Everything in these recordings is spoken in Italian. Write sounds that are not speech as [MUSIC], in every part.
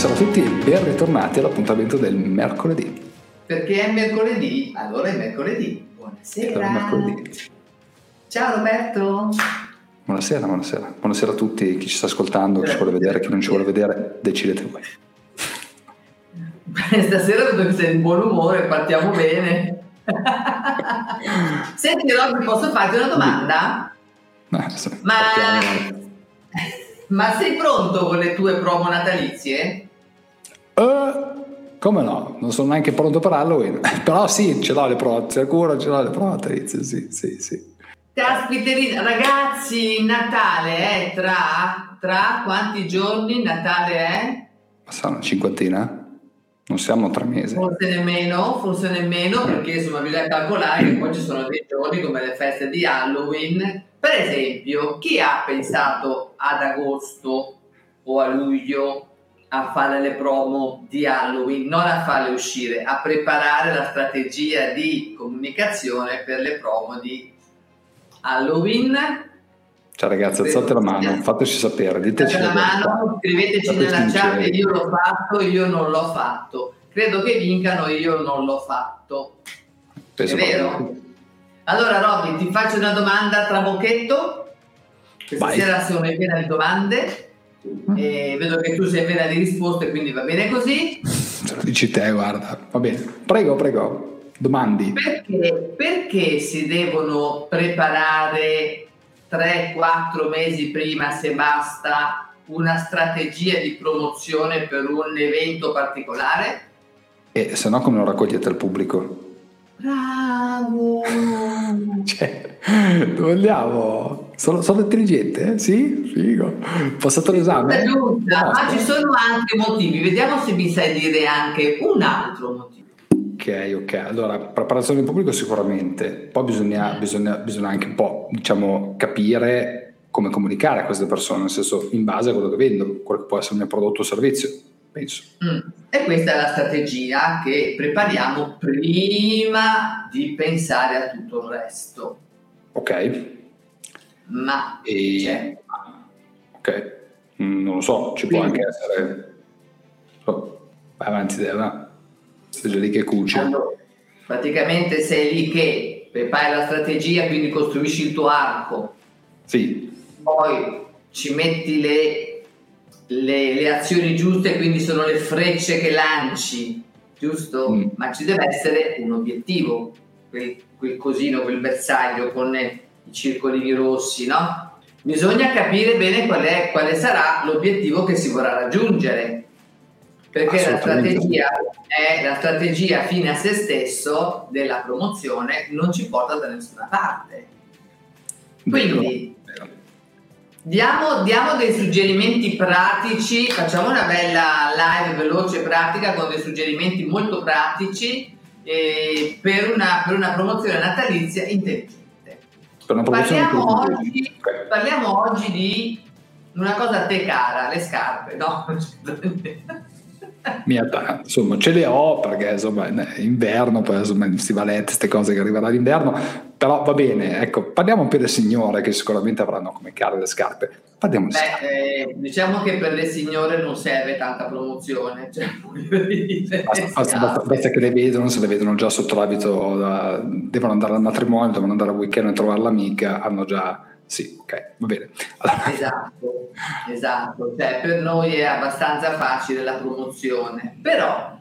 buonasera a tutti e ben ritornati all'appuntamento del mercoledì. Perché è mercoledì, allora è mercoledì. Buonasera. È mercoledì. Ciao Roberto. Buonasera, buonasera. Buonasera a tutti, chi ci sta ascoltando, chi ci vuole vedere, chi non ci vuole vedere, decidete voi. [LAUGHS] Stasera vedo che sei in buon umore, partiamo bene. [LAUGHS] Senti Robby, posso farti una domanda? Eh, sì, Ma, [LAUGHS] ma sei pronto con le tue promo natalizie? Eh, come no? Non sono neanche pronto per Halloween. [LAUGHS] Però sì, ce l'ho le prove, sicuro ce l'ho le prove natalizie, sì, sì, sì. Caspiterina, ragazzi, Natale è tra, tra quanti giorni Natale è? Ma sarà una cinquantina? Non siamo tre mesi. Forse nemmeno, forse nemmeno, perché insomma bisogna calcolare che poi ci sono dei giorni come le feste di Halloween. Per esempio, chi ha pensato ad agosto o a luglio a fare le promo di Halloween, non a farle uscire, a preparare la strategia di comunicazione per le promo di Halloween? Ciao ragazzi, alzate la mano, fateci sapere, diteci Alzate la mano, scriveteci nella chat io l'ho fatto, io non l'ho fatto. Credo che vincano, io non l'ho fatto. Penso È vero? Allora Robby, ti faccio una domanda tra bocchetto. Questa Vai. sera sono piena di domande. E vedo che tu sei piena di risposte, quindi va bene così. Se lo dici te, guarda. Va bene. Prego, prego. Domandi. Perché, perché si devono preparare 3-4 mesi prima, se basta, una strategia di promozione per un evento particolare? E se no come lo raccogliete al pubblico? Bravo! Cioè, andiamo? Sono, sono intelligente? eh? Sì? Figo. Passato l'esame? Giusta, No, ma ci sono anche motivi. Vediamo se mi sai dire anche un altro motivo. Ok, ok. Allora, preparazione del pubblico sicuramente. Poi bisogna, bisogna, bisogna anche un po', diciamo, capire come comunicare a queste persone, nel senso, in base a quello che vendo, quello che può essere il mio prodotto o servizio, penso. Mm. E questa è la strategia che prepariamo prima di pensare a tutto il resto. Ok? Ma E... c'è. Ok. Mm, Non lo so, ci può Quindi- anche essere... Oh, vai avanti, Deva. Sei lì che cuci. Allora, praticamente sei lì che prepari la strategia, quindi costruisci il tuo arco, Sì, poi ci metti le, le- le azioni giuste, quindi sono le frecce che lanci, giusto? Mm. Ma ci deve essere un obiettivo, quel, quel cosino, quel bersaglio con i circolini rossi, no? Bisogna capire bene qual è- quale sarà l'obiettivo che si vorrà raggiungere. Perché la strategia è la strategia fine a se stesso della promozione non ci porta da nessuna parte. Quindi. Diamo, diamo dei suggerimenti pratici, facciamo una bella live veloce e pratica con dei suggerimenti molto pratici eh, per, una, per una promozione natalizia intelligente. Promozione Parliamo oggi, Ok. parliamo oggi di una cosa a te cara, le scarpe, no? [LAUGHS] Mia ta- insomma, ce le ho perché insomma inverno, poi insomma stivalette, queste cose che arrivano all'inverno, però va bene, ecco, parliamo più del signore che sicuramente avranno come care le scarpe. Parliamo di scarpe. Beh, eh, diciamo che per le signore non serve tanta promozione, cioè, [LAUGHS] basta- basta- basta che le vedono, se le vedono già sotto l'abito, da- devono andare al matrimonio, devono andare al weekend a trovare l'amica, hanno già... Sì, ok, va bene. Allora, Esatto, esatto, cioè per noi è abbastanza facile la promozione, però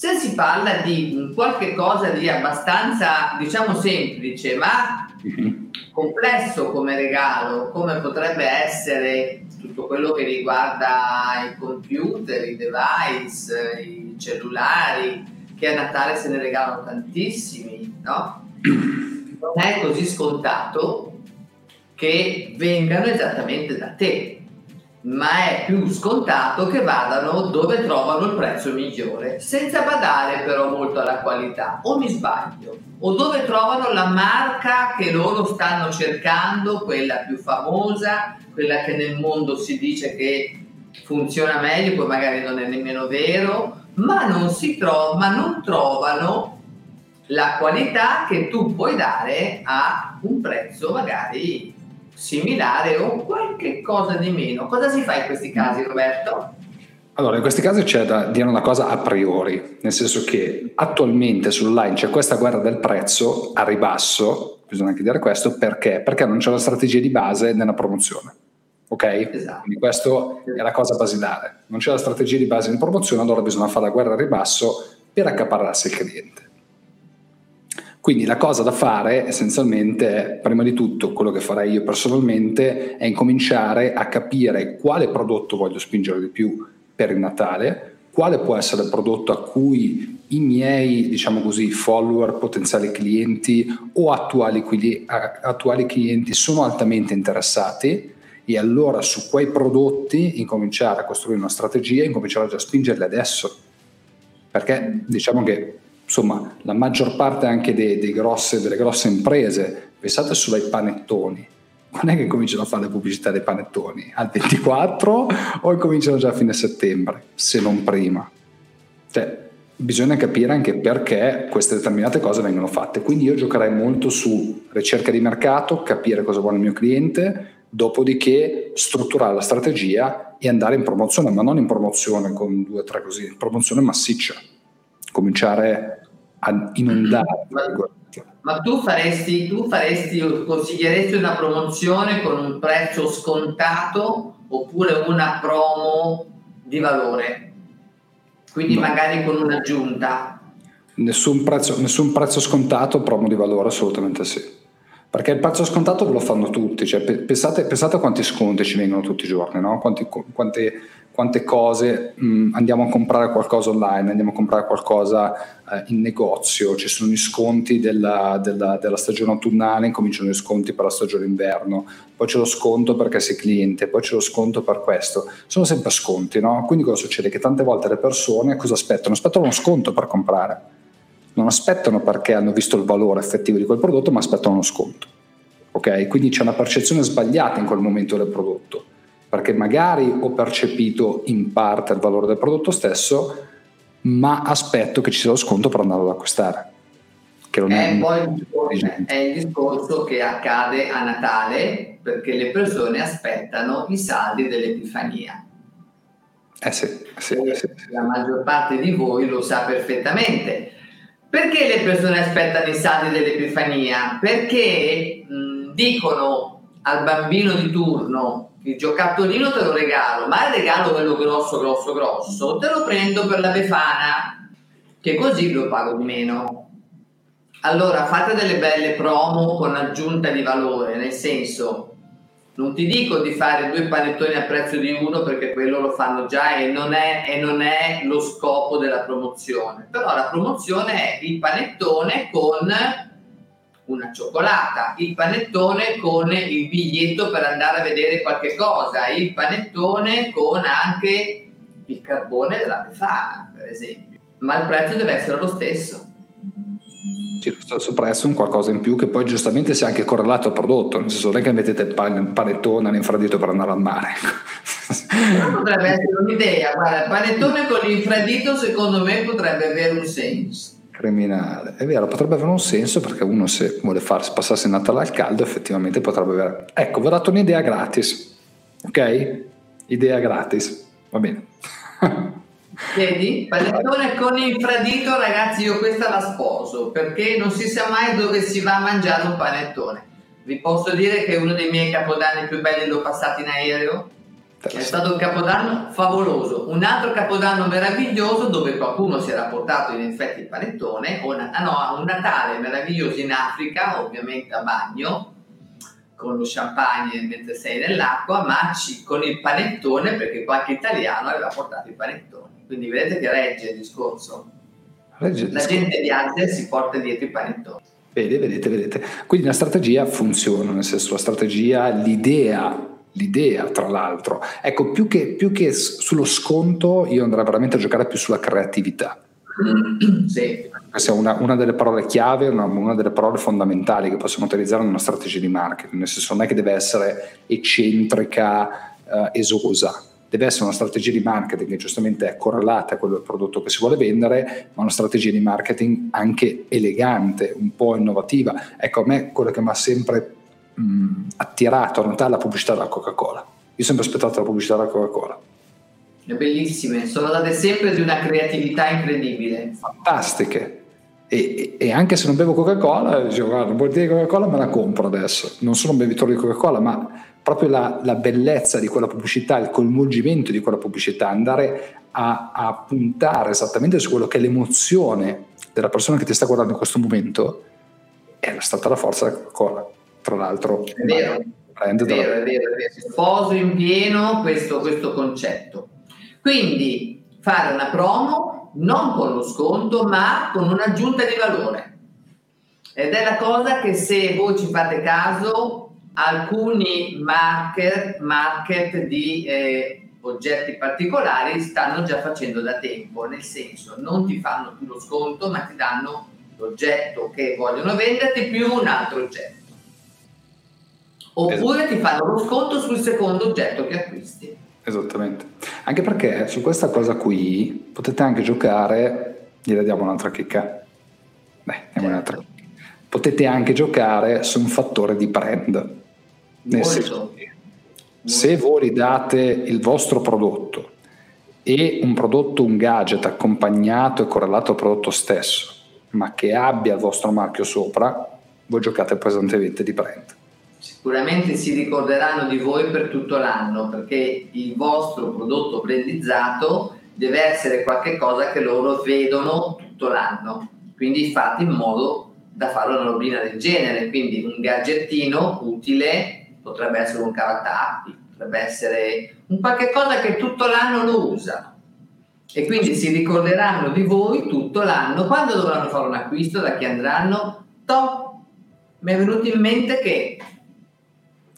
se si parla di qualche cosa di abbastanza, diciamo, semplice, ma [LAUGHS] complesso come regalo, come potrebbe essere tutto quello che riguarda i computer, i device, i cellulari, che a Natale se ne regalano tantissimi, no? Non è così scontato che vengano esattamente da te, ma è più scontato che vadano dove trovano il prezzo migliore, senza badare però molto alla qualità. O mi sbaglio? O dove trovano la marca che loro stanno cercando, quella più famosa, quella che nel mondo si dice che funziona meglio, poi magari non è nemmeno vero, ma non si trova, ma non trovano la qualità che tu puoi dare a un prezzo magari similare o qualche cosa di meno. Cosa si fa in questi casi, Roberto? Allora, in questi casi c'è da dire una cosa a priori, nel senso che attualmente sull'online c'è questa guerra del prezzo a ribasso, bisogna anche dire questo, perché? Perché non c'è una strategia di base nella promozione. Ok? Esatto. Quindi questa è la cosa basilare. Non c'è la strategia di base in promozione, allora bisogna fare la guerra a ribasso per accaparrarsi il cliente. Quindi la cosa da fare essenzialmente è, prima di tutto, quello che farei io personalmente, è incominciare a capire quale prodotto voglio spingere di più per il Natale, quale può essere il prodotto a cui i miei, diciamo così, follower, potenziali clienti o attuali, attuali clienti sono altamente interessati e allora su quei prodotti incominciare a costruire una strategia e incominciare già a spingerli adesso. Perché diciamo che insomma la maggior parte anche dei, dei grosse, delle grosse imprese, pensate solo ai panettoni, non è che cominciano a fare le pubblicità dei panettoni al 24 o cominciano già a fine settembre, se non prima. Cioè, bisogna capire anche perché queste determinate cose vengono fatte. Quindi io giocherei molto su ricerca di mercato, capire cosa vuole il mio cliente, dopodiché strutturare la strategia e andare in promozione, ma non in promozione con due o tre così, in promozione massiccia. Cominciare a inondare. Ma, ma tu, faresti, tu faresti, consiglieresti una promozione con un prezzo scontato oppure una promo di valore? Quindi no. magari con un'aggiunta? Nessun prezzo, nessun prezzo scontato, promo di valore assolutamente sì. Perché il prezzo scontato lo fanno tutti, cioè, pensate, pensate, a quanti sconti ci vengono tutti i giorni, no? quanti, quante, quante, cose mh, mm, andiamo a comprare qualcosa online, andiamo a comprare qualcosa eh, in negozio, ci sono gli sconti della, della, della, stagione autunnale, incominciano gli sconti per la stagione inverno, poi c'è lo sconto perché sei cliente, poi c'è lo sconto per questo, sono sempre sconti, no? quindi cosa succede? Che tante volte le persone cosa aspettano? Aspettano uno sconto per comprare non aspettano perché hanno visto il valore effettivo di quel prodotto, ma aspettano uno sconto. Ok? Quindi c'è una percezione sbagliata in quel momento del prodotto, perché magari ho percepito in parte il valore del prodotto stesso, ma aspetto che ci sia lo sconto per andarlo ad acquistare. Che non è, è, poi il discorso, è il discorso che accade a Natale perché le persone aspettano i saldi dell'Epifania. Eh sì, sì, sì, La maggior parte di voi lo sa perfettamente perché le persone aspettano i saldi dell'Epifania? Perché mh, dicono al bambino di turno il giocattolino te lo regalo, ma il regalo quello grosso, grosso, grosso, te lo prendo per la Befana, che così lo pago di meno. Allora fate delle belle promo con aggiunta di valore, nel senso non ti dico di fare due panettoni a prezzo di uno perché quello lo fanno già e non, è, e non è lo scopo della promozione, però la promozione è il panettone con una cioccolata, il panettone con il biglietto per andare a vedere qualche cosa, il panettone con anche il carbone della Befana, per esempio. Ma il prezzo deve essere lo stesso sì, lo stesso prezzo, un qualcosa in più che poi giustamente sia anche correlato al prodotto, nel senso non è che mettete il panettone all'infradito per andare al mare. potrebbe essere un'idea, guarda, il panettone con l'infradito secondo me potrebbe avere un senso. Criminale, è vero, potrebbe avere un senso perché uno se vuole farsi passarsi il Natale al caldo effettivamente potrebbe avere... Ecco, vi ho dato un'idea gratis, ok? Idea gratis, va bene. [LAUGHS] Vedi? Panettone con infradito, ragazzi, io questa la sposo perché non si sa mai dove si va a mangiare un panettone. Vi posso dire che uno dei miei capodanni più belli l'ho passato in aereo. È stato un capodanno favoloso. Un altro capodanno meraviglioso dove qualcuno si era portato in effetti il panettone. Una, ah no, un Natale meraviglioso in Africa, ovviamente a bagno, con lo champagne mentre sei nell'acqua, ma con il panettone perché qualche italiano aveva portato il panettone. Quindi vedete che regge il discorso. Regge il la discorso. gente viaggia e si porta dietro i panettoni. Vede, vedete, vedete. Quindi la strategia funziona, nel senso la strategia, l'idea, l'idea tra l'altro. Ecco, più che, più che sullo sconto io andrei veramente a giocare più sulla creatività. [CLEARS THROAT] sì. Questa è una, una, delle parole chiave, una, una, delle parole fondamentali che possiamo utilizzare in una strategia di marketing, nel senso non è che deve essere eccentrica, eh, esosa, deve essere una strategia di marketing che giustamente è correlata a quello del prodotto che si vuole vendere, ma una strategia di marketing anche elegante, un po' innovativa. Ecco, a me quello che mi ha sempre mh, attirato a notare è la pubblicità della Coca-Cola. Io ho sempre aspettato la pubblicità della Coca-Cola. bellissime, sono date sempre di una creatività incredibile. Fantastiche. E, e, anche se non bevo Coca-Cola, dicevo, guarda, un bottiglia di Coca-Cola me la compro adesso. Non sono un bevitore di Coca-Cola, ma proprio la, la, bellezza di quella pubblicità, il coinvolgimento di quella pubblicità, andare a, a, puntare esattamente su quello che è l'emozione della persona che ti sta guardando in questo momento, è stata la forza della Coca-Cola. Tra l'altro, è vero, è vero, è vero, è vero. Sposo in pieno questo, questo concetto. Quindi fare una promo non con lo sconto, ma con un'aggiunta di valore. Ed è la cosa che se voi ci fate caso, alcuni market, market di eh, oggetti particolari stanno già facendo da tempo, nel senso non ti fanno più lo sconto, ma ti danno l'oggetto che vogliono venderti più un altro oggetto. Oppure ti fanno lo sconto sul secondo oggetto che acquisti. Esattamente. Anche perché su questa cosa qui potete anche giocare, gliela diamo un'altra chicca. Beh, diamo un'altra chicca. Potete anche giocare su un fattore di brand. Nel senso che se voi date il vostro prodotto e un prodotto, un gadget accompagnato e correlato al prodotto stesso, ma che abbia il vostro marchio sopra, voi giocate pesantemente di brand sicuramente si ricorderanno di voi per tutto l'anno perché il vostro prodotto brandizzato deve essere qualcosa che loro vedono tutto l'anno. Quindi fate in modo da fare una robina del genere. Quindi un gadgettino utile potrebbe essere un cavatappi potrebbe essere un qualche cosa che tutto l'anno lo usano. E quindi si ricorderanno di voi tutto l'anno. Quando dovranno fare un acquisto? Da chi andranno? Top mi è venuto in mente che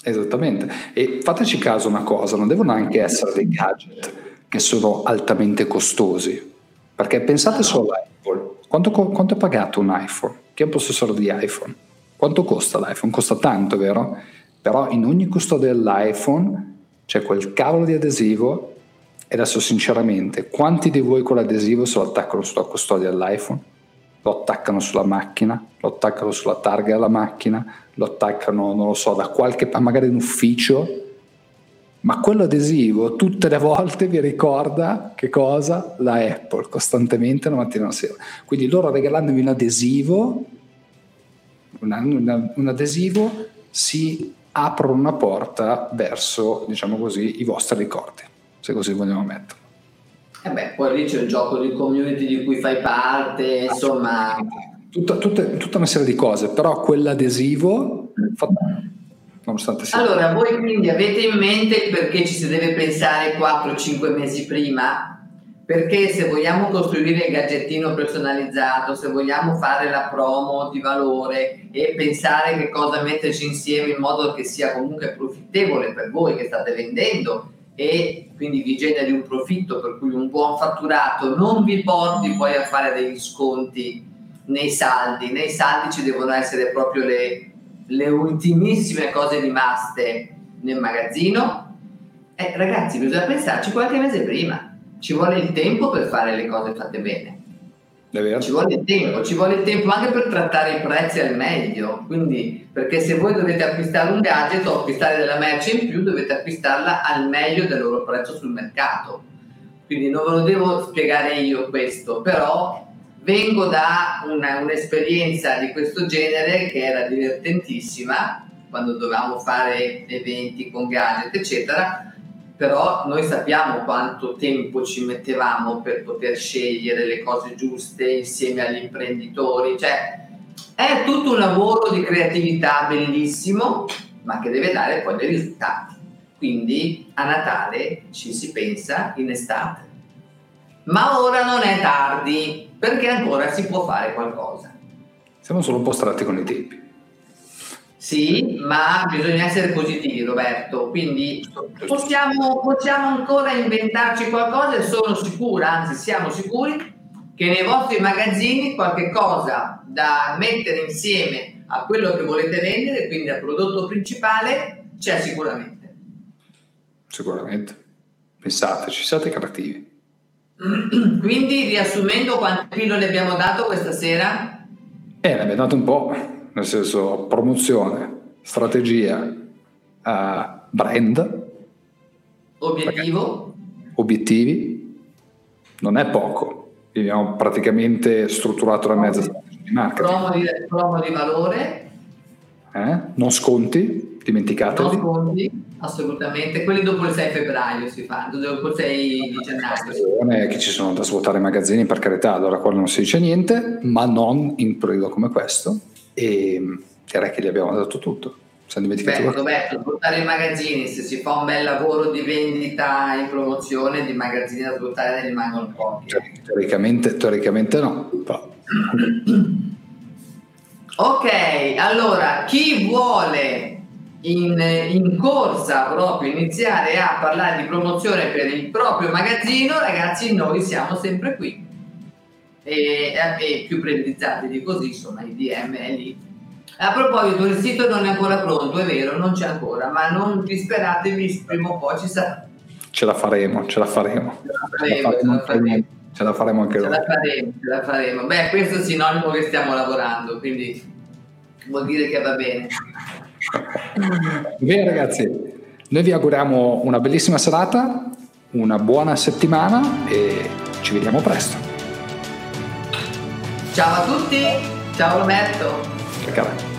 Esattamente. E fateci caso una cosa, non devono anche essere dei gadget che sono altamente costosi. Perché pensate solo all'Apple. Quanto, quanto è pagato un iPhone? Chi è un possessore di iPhone? Quanto costa l'iPhone? Costa tanto, vero? Però in ogni custodia dell'iPhone c'è quel cavolo di adesivo e adesso sinceramente quanti di voi con l'adesivo se lo attaccano sulla custodia dell'iPhone? Lo attaccano sulla macchina? Lo attaccano sulla targa della macchina? Lo attaccano, non lo so, da qualche, magari in ufficio, ma quello adesivo tutte le volte vi ricorda che cosa? La Apple, costantemente la mattina e la sera. Quindi loro regalandovi un adesivo, una, una, un adesivo, si aprono una porta verso, diciamo così, i vostri ricordi, se così vogliamo metterlo. E eh beh, poi lì c'è il gioco di community di cui fai parte, insomma tutta, tutta, tutta, una serie di cose, però quell'adesivo nonostante sia. Allora, voi quindi avete in mente perché ci si deve pensare 4-5 mesi prima? Perché se vogliamo costruire il gadgettino personalizzato, se vogliamo fare la promo di valore e pensare che cosa metterci insieme in modo che sia comunque profittevole per voi che state vendendo e quindi vi generi un profitto per cui un buon fatturato non vi porti poi a fare degli sconti nei saldi. Nei saldi ci devono essere proprio le, le ultimissime cose rimaste nel magazzino. Eh, ragazzi, bisogna pensarci qualche mese prima. Ci vuole il tempo per fare le cose fatte bene. Ci vuole il tempo, ci vuole il tempo anche per trattare i prezzi al meglio. Quindi, perché se voi dovete acquistare un gadget o acquistare della merce in più, dovete acquistarla al meglio del loro prezzo sul mercato. Quindi non ve lo devo spiegare io questo, però vengo da una, un'esperienza di questo genere che era divertentissima quando dovevamo fare eventi con gadget eccetera. Però noi sappiamo quanto tempo ci mettevamo per poter scegliere le cose giuste insieme agli imprenditori. Cioè è tutto un lavoro di creatività bellissimo ma che deve dare poi dei risultati. Quindi a Natale ci si pensa in estate. Ma ora non è tardi perché ancora si può fare qualcosa. Siamo solo un po' stratti con i tempi. Sì, ma bisogna essere positivi, Roberto. Quindi possiamo, possiamo ancora inventarci qualcosa e sono sicura, anzi siamo sicuri, che nei vostri magazzini qualche cosa da mettere insieme a quello che volete vendere, quindi al prodotto principale, c'è sicuramente. Sicuramente. Pensateci, siate creativi. [CLEARS THROAT] Quindi, riassumendo, quante pillole abbiamo dato questa sera? Eh, ne abbiamo dato un po', nel senso promozione, strategia, uh, brand. Obiettivo? obiettivi, non è poco. Abbiamo praticamente strutturato la mezza strategia di marketing. Promo di, promo di valore. Eh? Non sconti, dimenticateli. Non sconti, assolutamente. Quelli dopo il 6 febbraio si fanno, dopo il 6 di gennaio. Che ci sono da svuotare i magazzini, per carità, allora quello non si dice niente, ma non in periodo come questo. E direi che gli abbiamo dato tutto siamo dimenticati Beh, Roberto, svuotare i magazzini, se si fa un bel lavoro di vendita in promozione di magazzini da svuotare ne rimangono pochi. Teoricamente, teoricamente no. [CLEARS THROAT] ok, allora chi vuole in, in, corsa proprio iniziare a parlare di promozione per il proprio magazzino, ragazzi, noi siamo sempre qui. E, e più prevedizzati di così, insomma, i DM è lì a proposito, il sito non è ancora pronto, è vero, non c'è ancora, ma non disperatevi, prima o poi ci sarà. Ce la faremo, ce la faremo. Ce la faremo, ce la faremo, anche noi. Ce la faremo, ce la faremo. Beh, questo è il sinonimo che stiamo lavorando, quindi vuol dire che va bene. Bene ragazzi, noi vi auguriamo una bellissima serata, una buona settimana e ci vediamo presto. Ciao a tutti, ciao Roberto. Ciao.